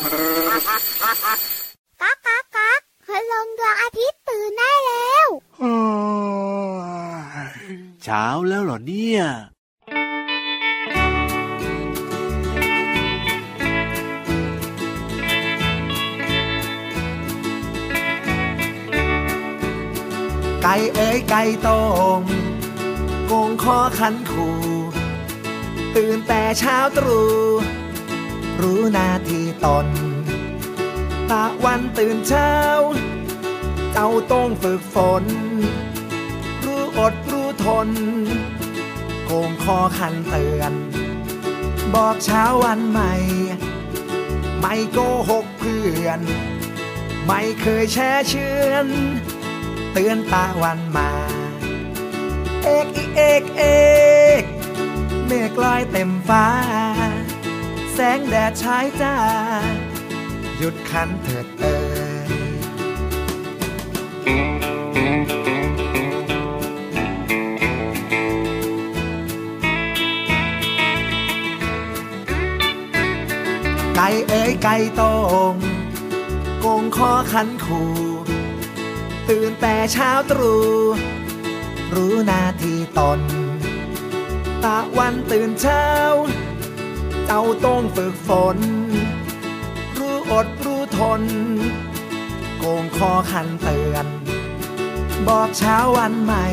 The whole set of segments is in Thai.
ก๊ากก๊ากก๊ากพลังดวงอาทิตย์ตื่นได้แล้วเช้าแล้วเหรอเนี่ยไก่เอ้ยไก่ตรงโกงคอขันคูตื่นแต่เช้าตรู่ รู้นาทีตนตะวันตื่นเช้า เจ้าต้องฝึกฝน รู้อดรู้ทน โกงคอขันเตือน บอกเช้าวันใหม่ ไม่โกหกเพื่อน ไม่เคยแช่เชือน เตือนตาวันมา เอกอีเอกเอกเมฆลอยเต็มฟ้า แสงแดดฉายจ้า หยุดคันเถิดเอ่ยไก่เอ้ยไก่ตงกงคอขันคูตื่นแต่เช้าตรู่รู้นาทีตน ตะวันตื่นเช้า เจ้าต้องฝึกฝน รู้อดรู้ทน โกงคอขันเตือน บอกเช้าวันใหม่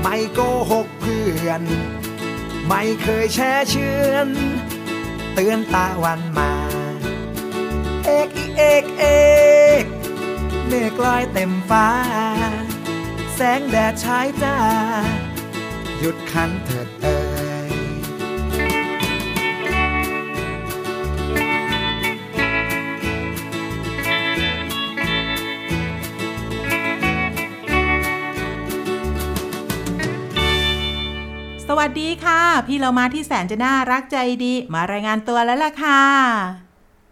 ไม่โกหกเพื่อน ไม่เคยแช่เชือนเตือนตาวันมา เอกอีเอกเอกเมฆลอยเต็มฟ้า แสงแดดฉายจ้า หยุดคันเถิดเอ่ย สวัสดีค่ะ พี่เรามาที่แสนจะน่ารักใจดี มารายงานตัวแล้วล่ะค่ะ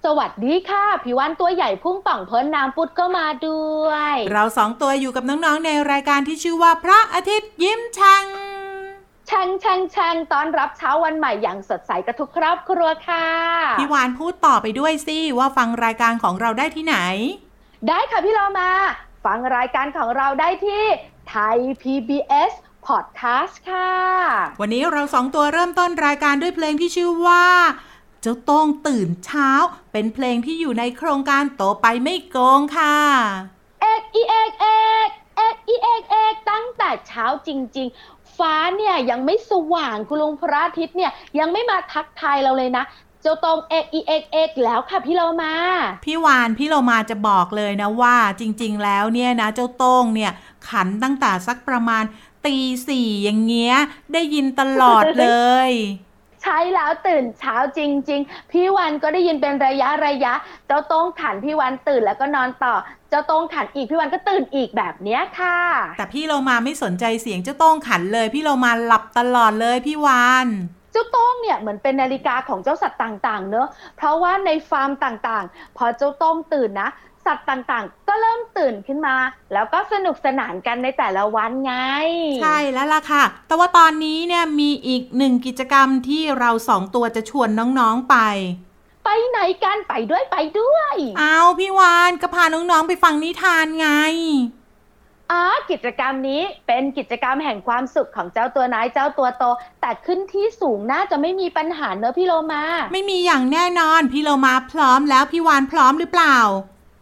สวัสดีค่ะ พี่วันตัวใหญ่พุ่งป่องพ้นน้ำปุดก็มาด้วย เราสองตัวอยู่กับน้องๆในรายการที่ชื่อว่าพระอาทิตย์ยิ้มช่างช่างช่างช่างต้อนรับเช้าวันใหม่อย่างสดใสกับทุกครอบครัวค่ะพี่วานพูดต่อไปด้วยสิว่าฟังรายการของเราได้ที่ไหน ได้ค่ะพี่เรามา ฟังรายการของเราได้ที่ไทย PBS Podcast ค่ะ วันนี้เราสองตัวเริ่มต้นรายการด้วยเพลงที่ชื่อว่า เจ้าโต้งตื่นเช้า เป็นเพลงที่อยู่ในโครงการโตไปไม่โกงค่ะเอกอีเอกเอกเอกอีเอกเอกตั้งแต่เช้าจริง ๆ ฟ้าเนี่ยยังไม่สว่างคุณลุงพระอาทิตย์เนี่ยยังไม่มาทักทายเราเลยนะเจ้าตรงเอกอีเอกเอกแล้วค่ะพี่เรามา พี่วานพี่โลมาจะบอกเลยนะว่าจริงๆแล้วเนี่ยนะเจ้าโต้งเนี่ยขันตั้งแต่สักประมาณ ตีสี่อย่างเงี้ย ได้ยินตลอดเลย ใช่แล้วตื่นเช้าจริง ๆ พี่วันก็ได้ยินเป็นระยะระยะ เจ้าโต้งขันพี่วันตื่นแล้วก็นอนต่อ เจ้าโต้งขันอีกพี่วันก็ตื่นอีกแบบเนี้ยค่ะ แต่พี่โลมาไม่สนใจเสียงเจ้าโต้งขันเลย พี่โลมาหลับตลอดเลยพี่วานเจ้าโต้งเนี่ยเหมือนเป็นนาฬิกาของเจ้าสัตว์ต่างๆ เนอะ เพราะว่าในฟาร์มต่างๆ พอเจ้าโต้งตื่นนะ สัตว์ต่างๆ ก็เริ่มตื่นขึ้นมา แล้วก็สนุกสนานกันในแต่ละวันไง ใช่แล้วล่ะค่ะ แต่ว่าตอนนี้เนี่ยมีอีกหนึ่งกิจกรรมที่เราสองตัวจะชวนน้องๆไป ไปไหนกันไปด้วยไปด้วย เอาพี่วานก็พาน้องๆไปฟังนิทานไงอ๋อกิจกรรมนี้เป็นกิจกรรมแห่งความสุขของเจ้าตัวน้อยเจ้าตัวโต แต่ขึ้นที่สูงน่าจะไม่มีปัญหาเนอะพี่โลมา ไม่มีอย่างแน่นอน พี่โลมาพร้อมแล้วพี่วานพร้อมหรือเปล่า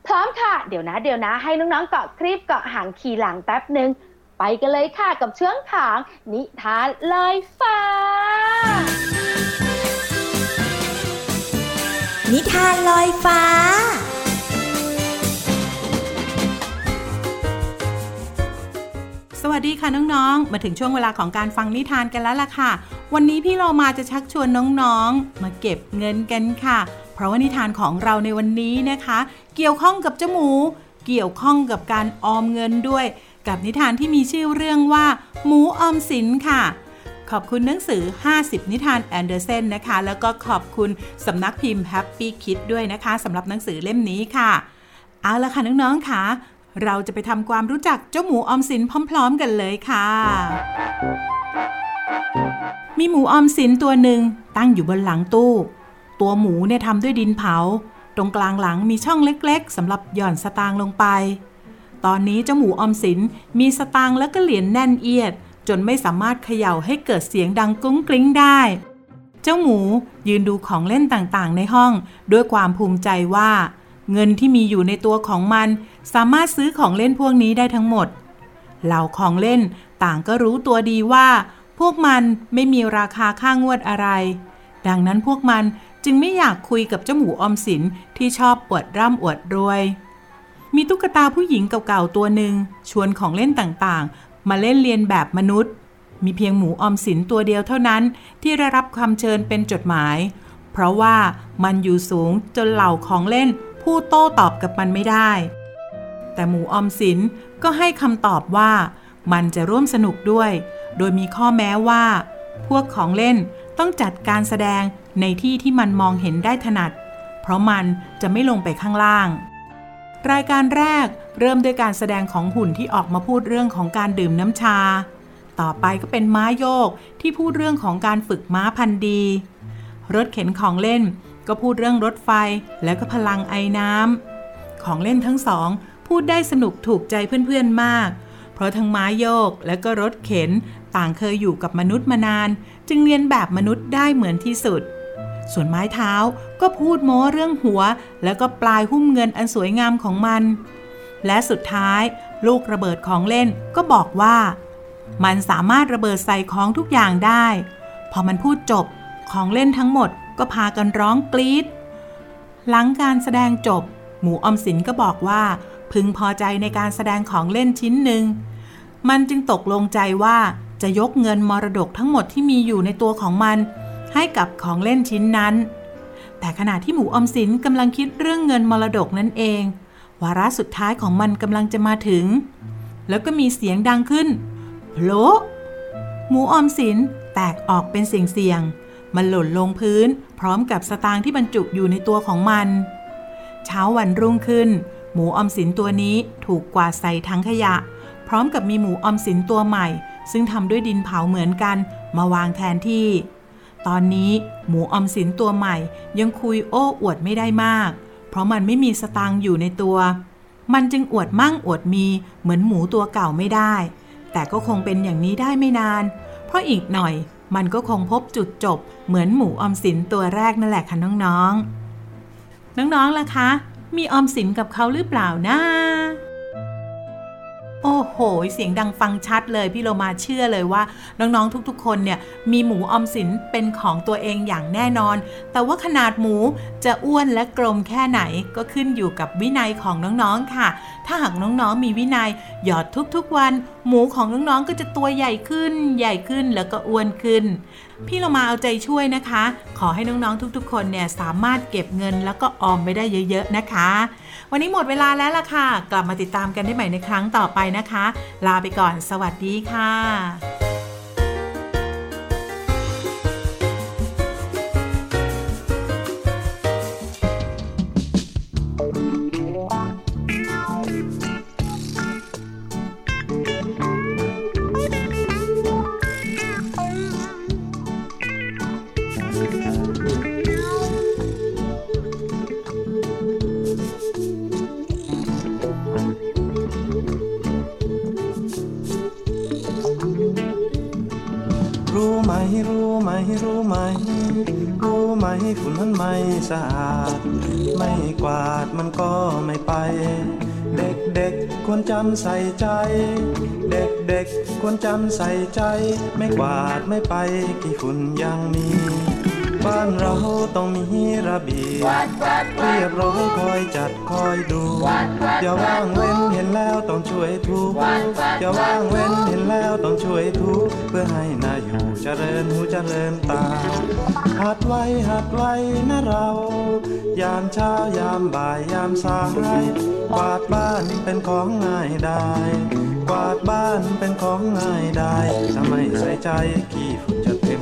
พร้อมค่ะ เดี๋ยวนะ เดี๋ยวนะ ให้น้องๆเกาะคลิปเกาะหางขี่หลังแป๊บหนึ่งไปกันเลยค่ะกับเชื่องผาง นิทานลอยฟ้า นิทานลอยฟ้า สวัสดีค่ะน้องๆ มาถึงช่วงเวลาของการฟังนิทานกันแล้วล่ะค่ะ วันนี้พี่เรามาจะชักชวนน้องๆ มาเก็บเงินกันค่ะ เพราะว่านิทานของเราในวันนี้นะคะ เกี่ยวข้องกับเจ้าหมู เกี่ยวข้องกับการออมเงินด้วย กับนิทานที่มีชื่อเรื่องว่า หมูออมสินค่ะ ขอบคุณหนังสือ 50 นิทานแอนเดอร์เซนนะคะ แล้วก็ขอบคุณสำนักพิมพ์ Happy Kid ด้วยนะคะสำหรับหนังสือเล่มนี้ค่ะ เอาละค่ะน้องๆค่ะเราจะไปทำความรู้จักเจ้าหมูออมสินพร้อม ๆ กันเลยค่ะ มีหมูออมสินตัวหนึ่งตั้งอยู่บนหลังตู้ ตัวหมูเนี่ยทำด้วยดินเผา ตรงกลางหลังมีช่องเล็กๆสำหรับหย่อนสตางค์ลงไป ตอนนี้เจ้าหมูออมสินมีสตางค์แล้วก็เหรียญแน่นเอียด จนไม่สามารถเขย่าให้เกิดเสียงดังกุ้งกริ้งได้ เจ้าหมูยืนดูของเล่นต่างๆ ในห้อง ด้วยความภูมิใจว่า เงินที่มีอยู่ในตัวของมัน สามารถซื้อของเล่นพวกนี้ได้ทั้งหมด เหล่าของเล่นต่างก็รู้ตัวดีว่า พวกมันไม่มีราคาค่างวดอะไร ดังนั้นพวกมัน จึงไม่อยากคุยกับเจ้าหมูออมสินที่ชอบอวดร่ำอวดรวย มีตุ๊กตาผู้หญิงเก่าๆตัวหนึ่งชวนของเล่นต่างๆ มาเล่นเรียนแบบมนุษย์ มีเพียงหมูออมสินตัวเดียวเท่านั้นที่ได้รับคำเชิญเป็นจดหมาย เพราะว่ามันอยู่สูงจนเหล่าของเล่นพูดโต้ตอบกับมันไม่ได้ แต่หมูออมสินก็ให้คำตอบว่า มันจะร่วมสนุกด้วย โดยมีข้อแม้ว่า พวกของเล่นต้องจัดการแสดง ในที่ที่มันมองเห็นได้ถนัด เพราะมันจะไม่ลงไปข้างล่าง รายการแรกเริ่มด้วยการแสดงของหุ่นที่ออกมาพูดเรื่องของการดื่มน้ำชา ต่อไปก็เป็นม้าโยกที่พูดเรื่องของการฝึกม้าพันดี รถเข็นของเล่นก็พูดเรื่องรถไฟและก็พลังไอน้ำของเล่นทั้งสองพูดได้สนุกถูกใจเพื่อนๆมาก เพราะทั้งม้าโยกและก็รถเข็นต่างเคยอยู่กับมนุษย์มานาน จึงเรียนแบบมนุษย์ได้เหมือนที่สุด ส่วนไม้เท้าก็พูดโม้เรื่องหัว แล้วก็ปลายหุ้มเงินอันสวยงามของมัน และสุดท้าย ลูกระเบิดของเล่นก็บอกว่า มันสามารถระเบิดใส่ของทุกอย่างได้ พอมันพูดจบของเล่นทั้งหมดก็พากันร้องกรี๊ดหลังการแสดงจบ หมูออมสินก็บอกว่า พึงพอใจในการแสดงของเล่นชิ้นหนึ่ง มันจึงตกลงใจว่าจะยกเงินมรดกทั้งหมดที่มีอยู่ในตัวของมัน ให้กับของเล่นชิ้นนั้น แต่ขณะที่หมูอมสินกำลังคิดเรื่องเงินมรดกนั่นเอง วาระสุดท้ายของมันกำลังจะมาถึง แล้วก็มีเสียงดังขึ้นโผล่หมูออมสินแตกออกเป็นเสียงๆมันหล่นลงพื้น พร้อมกับสตางค์ที่บรรจุอยู่ในตัวของมัน เช้าวันรุ่งขึ้น หมูออมสินตัวนี้ถูกกวาดใส่ถังขยะ พร้อมกับมีหมูออมสินตัวใหม่ ซึ่งทำด้วยดินเผาเหมือนกันมาวางแทนที่ ตอนนี้หมูออมสินตัวใหม่ยังคุยโอ้อวดไม่ได้มาก เพราะมันไม่มีสตางค์อยู่ในตัว มันจึงอวดมั่งอวดมีเหมือนหมูตัวเก่าไม่ได้ แต่ก็คงเป็นอย่างนี้ได้ไม่นาน เพราะอีกหน่อยมันก็คงพบจุดจบ เหมือนหมูออมสินตัวแรกนั่นแหละค่ะน้องๆ น้องๆล่ะคะ มีออมสินกับเขาหรือเปล่านะ โอ้โห เสียงดังฟังชัดเลยพี่โลมาเชื่อเลยว่า น้อง ๆ ทุกๆ คนเนี่ยมีหมูออมสินเป็นของตัวเองอย่างแน่นอน แต่ว่าขนาดหมูจะอ้วนและกลมแค่ไหนก็ขึ้นอยู่กับวินัยของน้องๆค่ะ ถ้าหากน้องๆมีวินัย หยอดทุกๆวัน หมูของน้องๆก็จะตัวใหญ่ขึ้น ใหญ่ขึ้นแล้วก็อ้วนขึ้น พี่เรามาเอาใจช่วยนะคะ ขอให้น้องๆทุกๆ คนเนี่ยสามารถเก็บเงินแล้วก็ออมไปได้เยอะๆนะคะ วันนี้หมดเวลาแล้วล่ะค่ะ กลับมาติดตามกันได้ใหม่ในครั้งต่อไปนะคะ ลาไปก่อน สวัสดีค่ะ รู้ไหมรู้ไหม รู้ไหมฝุ่นมันไม่สะอาด ไม่กวาดมันก็ไม่ไป เด็กเด็กๆควรจำใส่ใจเด็กเด็กๆควรจำใส่ใจ ไม่กวาดไม่ไปกี่ฝุ่นยังมี บ้านเราต้องมีระเบียบเรียบร้อยคอยจัดคอยดูอย่าว่างเว้นเห็นแล้วต้องช่วยทุกอย่าว่างเว้นเห็นแล้วต้องช่วยทุกเพื่อให้นาอยู่เจริญหูเจริญตาหัดไว้หัดไว้นะเรา ยามเช้ายามบ่ายยามสายกวาดบ้านเป็นของง่ายได้กวาดบ้านเป็นของง่ายได้ถ้าไม่ใส่ใจขี้ฝุ่น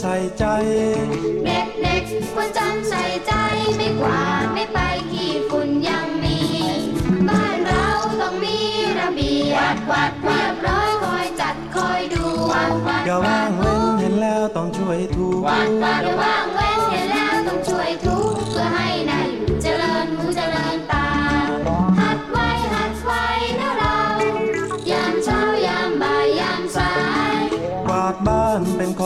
ใส่ใจ เด็กๆควรจำใส่ใจไม่กวาดไม่ไปขี้ฝุ่นยังมี บ้านเราต้องมีระเบียบวัดเรียบร้อยคอยจัดคอยดูอย่าว่างเว้นเห็นแล้วต้องช่วยถูอย่าว่างเว้นเห็นแล้วต้องช่วยทุ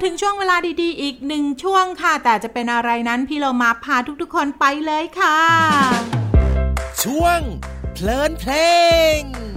มาถึงช่วงเวลาดีๆ อีกหนึ่งช่วงค่ะ แต่จะเป็นอะไรนั้นพี่เรามาพาทุกๆคนไปเลยค่ะ ช่วงเพลินเพลง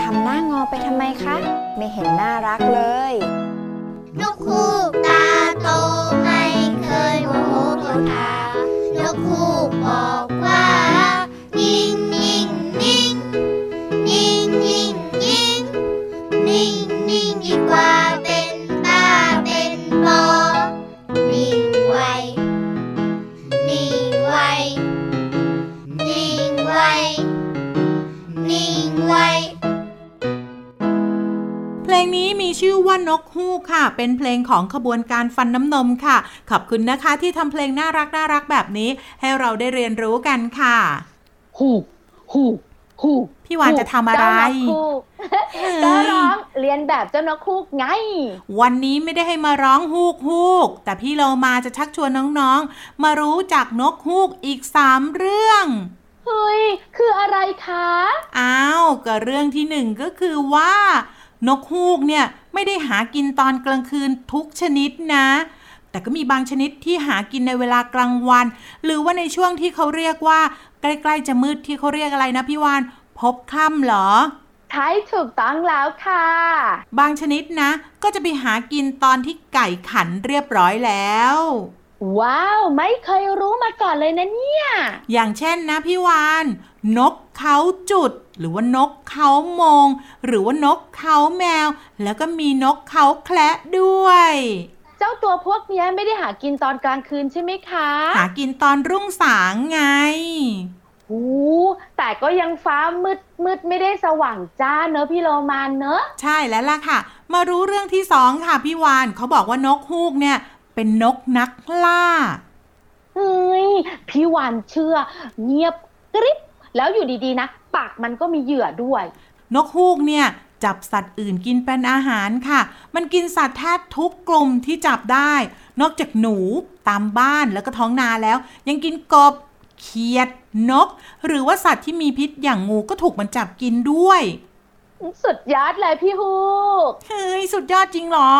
ทำหน้างอไปทำไมคะ ไม่เห็นน่ารักเลย นกคู่ตาโตไม่เคยโมโหตัวตานกคู่บอก ชื่อว่านกฮูกค่ะ เป็นเพลงของขบวนการฟันน้ำนมค่ะ ขอบคุณนะคะที่ทำเพลงน่ารักน่ารักแบบนี้ ให้เราได้เรียนรู้กันค่ะฮูกฮูกฮูกพี่วานจะทำอะไรเจ้านกฮูกก็ร้องเรียนแบบเจ้านกฮูกไง วันนี้ไม่ได้ให้มาร้องฮูกฮูก แต่พี่เรามาจะชักชวนน้องๆ มารู้จักนกฮูกอีกสามเรื่องเฮ้ย คืออะไรคะ อ้าว ก็เรื่องที่หนึ่งก็คือว่า นกฮูกเนี่ย ไม่ได้หากินตอนกลางคืนทุกชนิดนะ แต่ก็มีบางชนิดที่หากินในเวลากลางวัน หรือว่าในช่วงที่เขาเรียกว่า ใกล้ๆจะมืดที่เขาเรียกอะไรนะพี่วาน พบค่ำเหรอใช่ถูกต้องแล้วค่ะ บางชนิดนะ ก็จะไปหากินตอนที่ไก่ขันเรียบร้อยแล้ว ว้าว ไม่เคยรู้มาก่อนเลยนะเนี่ย อย่างเช่นนะพี่วาน นกเขาจุด หรือว่านกเขามง หรือว่านกเขาแมว แล้วก็มีนกเขาแคละด้วย เจ้าตัวพวกเนี้ยไม่ได้หากินตอนกลางคืนใช่ไหมคะ หากินตอนรุ่งสางไงโอ้แต่ก็ยังฟ้ามืดมืดไม่ได้สว่างจ้าเนอะพี่โรมานเนอะ ใช่แล้วล่ะค่ะ มารู้เรื่องที่สองค่ะพี่วานเขาบอกว่านกฮูกเนี่ย เป็นนกนักล่าเฮ้ยพี่วานเชื่อ เงียบกริบแล้วอยู่ดีๆนะ ปากมันก็มีเหยื่อด้วย นกฮูกเนี่ยจับสัตว์อื่นกินเป็นอาหารค่ะ มันกินสัตว์แทบทุกกลุ่มที่จับได้ นอกจากหนูตามบ้านแล้วก็ท้องนาแล้ว ยังกินกบขเขียดนก หรือว่าสัตว์ที่มีพิษอย่างงูก็ถูกมันจับกินด้วย สุดยอดเลยพี่ฮูก เฮ้ย สุดยอดจริงเหรอ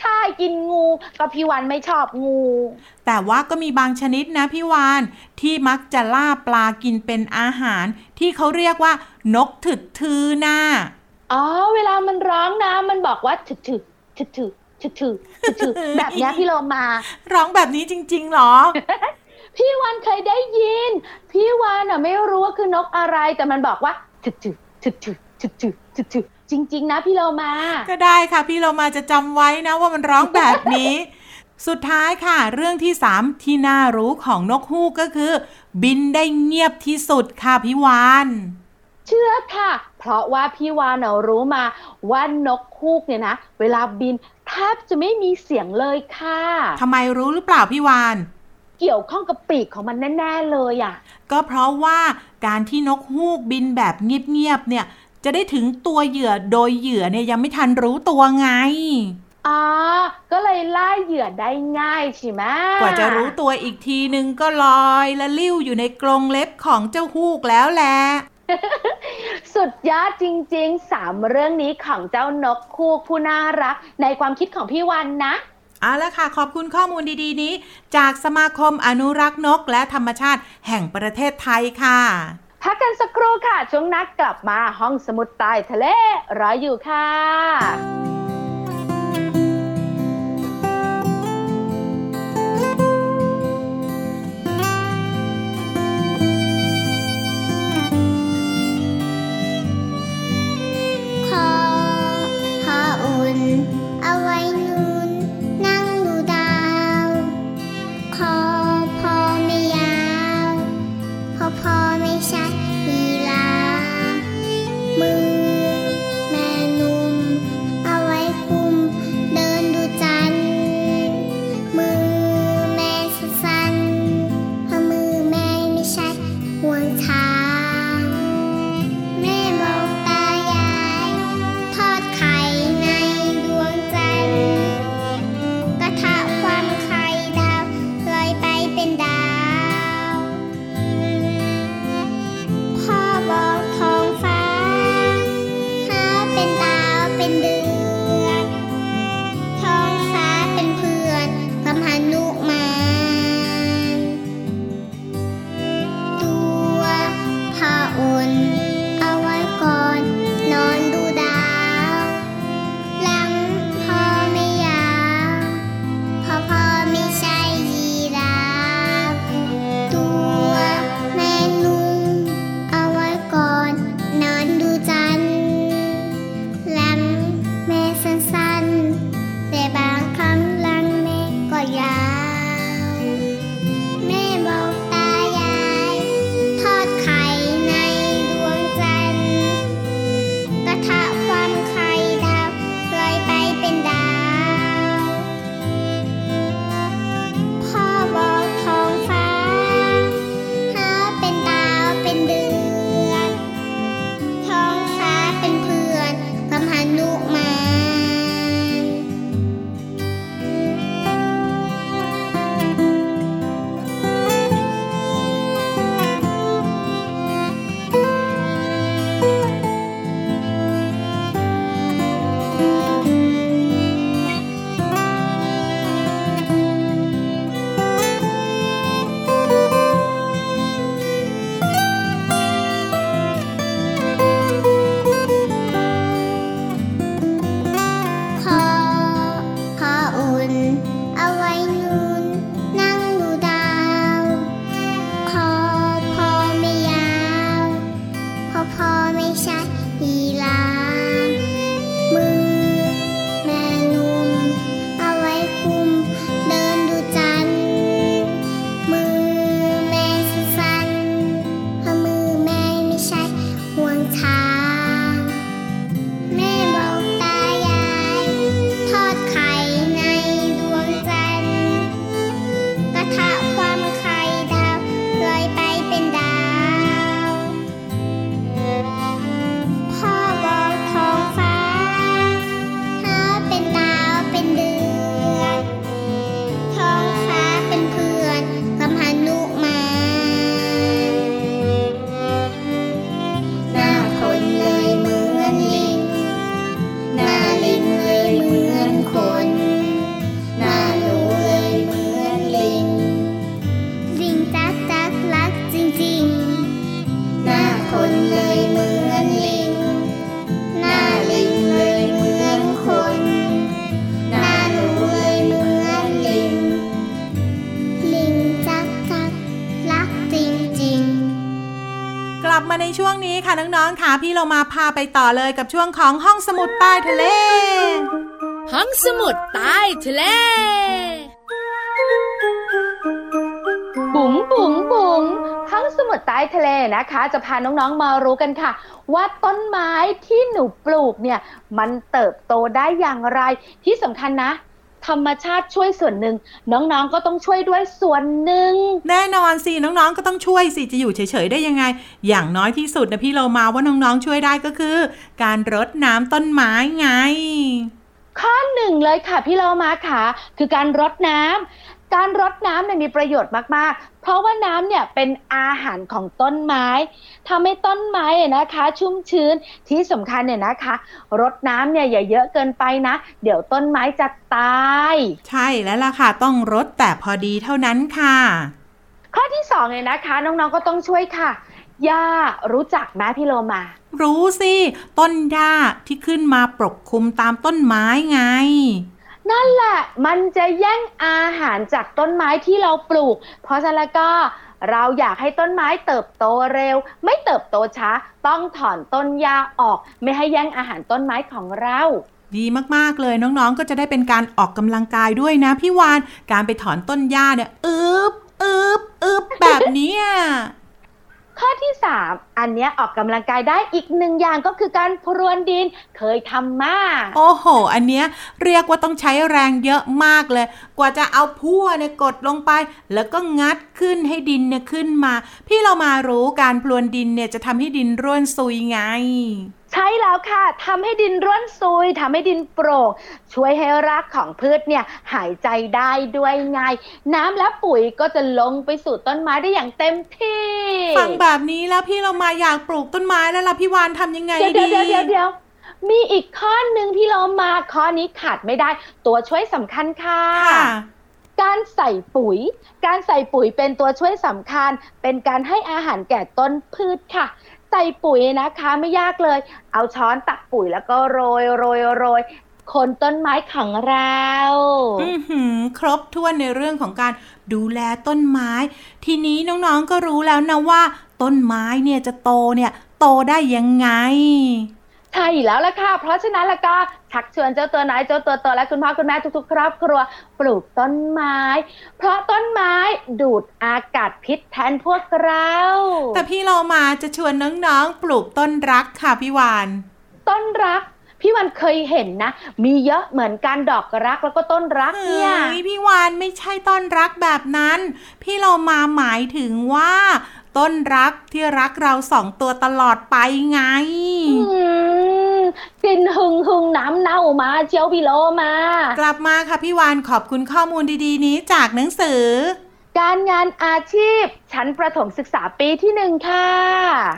ใช่กินงูก็พี่วันไม่ชอบงู แต่ว่าก็มีบางชนิดนะพี่วานที่มักจะล่าปลากินเป็นอาหาร ที่เขาเรียกว่า นกถึกทือน่าอ๋อ เวลามันร้องนะ มันบอกว่าถึกถึกถึกถึกถึกถึกถึกแบบนี้พี่โลมา ร้องแบบนี้จริง ๆ หรอ พี่วันเคยได้ยิน พี่วันอะไม่รู้ว่าคือนกอะไร แต่มันบอกว่าถึกถึกถึกถึกถึกถึกถึกถึก จริง ๆ นะพี่โลมา ก็ได้ค่ะ พี่เรามาจะจำไว้นะว่ามันร้องแบบนี้ สุดท้ายค่ะ เรื่องที่สามที่น่ารู้ของนกฮูกก็คือ บินได้เงียบที่สุดค่ะพี่วานเชื่อค่ะ เพราะว่าพี่วานเรารู้มาว่านกฮูกเนี่ยนะ เวลาบินแทบจะไม่มีเสียงเลยค่ะทำไมรู้หรือเปล่าพี่วาน เกี่ยวข้องกับปีกของมันแน่ ๆ เลยอะ ก็เพราะว่าการที่นกฮูกบินแบบเงียบๆเนี่ย จะได้ถึงตัวเหยื่อโดยเหยื่อเนี่ยยังไม่ทันรู้ตัวไงอ๋อ ก็เลยล่าเหยื่อได้ง่ายใช่ไหมกว่าจะรู้ตัวอีกทีนึงก็ลอยและลิ้วอยู่ในกรงเล็บของเจ้าฮูกแล้วแหละสุดยอดจริงๆสามเรื่องนี้ของเจ้านกคูกผู้น่ารัก ในความคิดของพี่วันนะเอาละค่ะ ขอบคุณข้อมูลดีๆนี้ จากสมาคมอนุรักษ์นกและธรรมชาติแห่งประเทศไทยค่ะ พักกันสักครู่ค่ะ ช่วงนักกลับมาห้องสมุดใต้ทะเลรออยู่ค่ะ มาพาไปต่อเลยกับช่วงของห้องสมุดใต้ทะเล ห้องสมุดใต้ทะเล บุ๋งบุ๋งบุ๋งห้องสมุดใต้ทะเลนะคะ จะพาน้องๆมารู้กันค่ะ ว่าต้นไม้ที่หนูปลูกเนี่ย มันเติบโตได้อย่างไรที่สำคัญนะ ธรรมชาติช่วยส่วนหนึ่งน้องๆก็ต้องช่วยด้วยส่วนหนึ่งแน่นอนสิน้องๆก็ต้องช่วยสิจะอยู่เฉยๆได้ยังไง อย่างน้อยที่สุดนะพี่เรามาว่าน้องๆช่วยได้ก็คือ การรดน้ำต้นไม้ไงข้อหนึ่งเลยค่ะพี่เรามาค่ะคือการรดน้ำ การรดน้ำเนี่ยมีประโยชน์มาก ๆ เพราะว่าน้ำเนี่ยเป็นอาหารของต้นไม้ทำให้ต้นไม้อะนะคะ ชุ่มชื้นที่สำคัญเนี่ยนะคะรดน้ำเนี่ยอย่าเยอะเกินไปนะ เดี๋ยวต้นไม้จะตาย ใช่แล้วล่ะค่ะ ต้องรดแต่พอดีเท่านั้นค่ะ ข้อที่สองเนี่ยนะคะ น้องๆก็ต้องช่วยค่ะย่ารู้จักไหมพี่โลมา รู้สิ ต้นหญ้าที่ขึ้นมาปกคลุมตามต้นไม้ไง นั่นแหละ มันจะแย่งอาหารจากต้นไม้ที่เราปลูก เพราะฉะนั้นแล้วก็เราอยากให้ต้นไม้เติบโตเร็ว ไม่เติบโตช้า ต้องถอนต้นหญ้าออก ไม่ให้แย่งอาหารต้นไม้ของเรา ดีมากๆเลยน้องๆ ก็จะได้เป็นการออกกำลังกายด้วยนะพี่วาน การไปถอนต้นหญ้าเนี่ยอึบอึบอึบแบบนี้ ข้อที่ 3 อันเนี้ยออกกำลังกายได้อีกหนึ่งอย่างก็คือการพรวนดินเคยทำมา โอ้โห อันเนี้ยเรียกว่าต้องใช้แรงเยอะมากเลย กว่าจะเอาพั่วเนี่ยกดลงไป แล้วก็งัดขึ้นให้ดินเนี่ยขึ้นมา พี่เรามารู้การพรวนดินเนี่ยจะทำให้ดินร่วนซุยไงใช่แล้วค่ะทำให้ดินร่วนซุยทำให้ดินโปร่ง ช่วยให้รากของพืชเนี่ยหายใจได้ด้วยไง น้ำและปุ๋ยก็จะลงไปสู่ต้นไม้ได้อย่างเต็มที่ ฟังแบบนี้แล้วพี่เรามาอยากปลูกต้นไม้แล้วล่ะพี่วานทำยังไงเดี๋ยวดีเดี๋ยวเดี๋ยวเดี๋ยวมีอีกข้อหนึ่งที่เรามาข้อนี้ขาดไม่ได้ ตัวช่วยสำคัญค่ะค่ะการใส่ปุ๋ย การใส่ปุ๋ยเป็นตัวช่วยสำคัญ เป็นการให้อาหารแก่ต้นพืชค่ะใส่ปุ๋ยนะคะไม่ยากเลย เอาช้อนตักปุ๋ยแล้วก็โรยโรยโรย คนต้นไม้ของเราอือหือครบถ้วนในเรื่องของการดูแลต้นไม้ ทีนี้น้องๆก็รู้แล้วนะว่า ต้นไม้เนี่ยจะโตเนี่ย โตได้ยังไง ใช่แล้วล่ะค่ะ เพราะฉะนั้นแล้วก็ชักชวนเจ้าตัวน้อยเจ้าตัวโตและคุณพ่อคุณแม่ทุกๆ ครอบครัว ปลูกต้นไม้ เพราะต้นไม้ดูดอากาศพิษแทนพวกเรา แต่พี่เรามาจะชวนน้องๆปลูกต้นรักค่ะพี่วาน ต้นรัก พี่วันเคยเห็นนะ มีเยอะเหมือนการดอกรักแล้วก็ต้นรักเนี่ยเฮ้ยพี่วานไม่ใช่ต้นรักแบบนั้น พี่เรามาหมายถึงว่า ต้นรักที่รักเราสองตัวตลอดไปไงอืมกลิ่นหึงหึงน้ำเน่ามาเจียวพี่โลมา กลับมาค่ะพี่วานขอบคุณข้อมูลดีๆ นี้จากหนังสือ การงานอาชีพชั้นประถมศึกษาปีที่หนึ่งค่ะ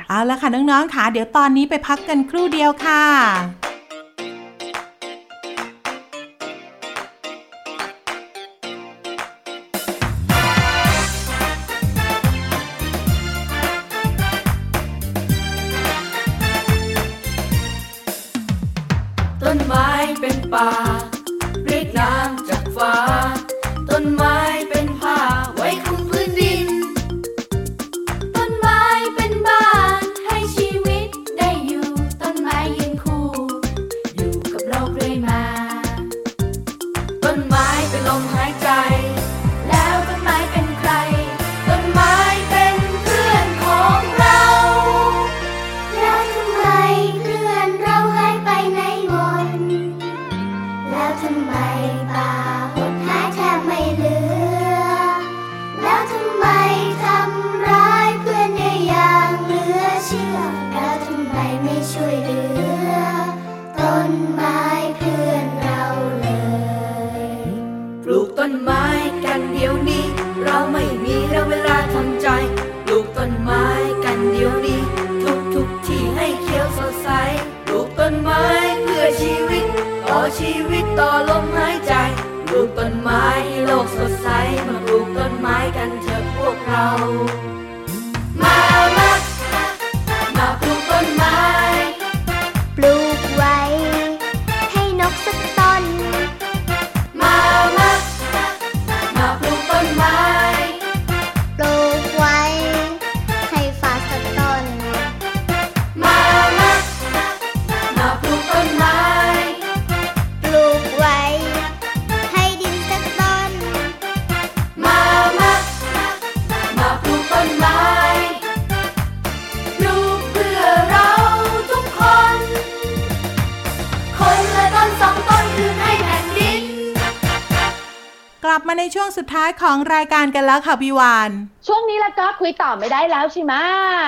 เอาละค่ะน้องๆค่ะเดี๋ยวตอนนี้ไปพักกันครู่เดียวค่ะ ต่อลมหายใจปลูกต้นไม้โลกสดใสมาปลูกต้นไม้กันเถอะพวกเรา ช่วงสุดท้ายของรายการกันแล้วค่ะพี่วาน ช่วงนี้แล้วก็คุยต่อไม่ได้แล้วใช่ไหม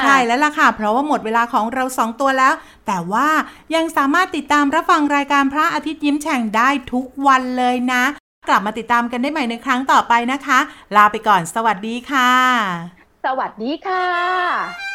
ใช่แล้วล่ะค่ะ เพราะว่าหมดเวลาของเราสองตัวแล้ว แต่ว่ายังสามารถติดตามรับฟังรายการพระอาทิตย์ยิ้มแฉ่งได้ทุกวันเลยนะ กลับมาติดตามกันได้ใหม่ในครั้งต่อไปนะคะ ลาไปก่อน สวัสดีค่ะ สวัสดีค่ะ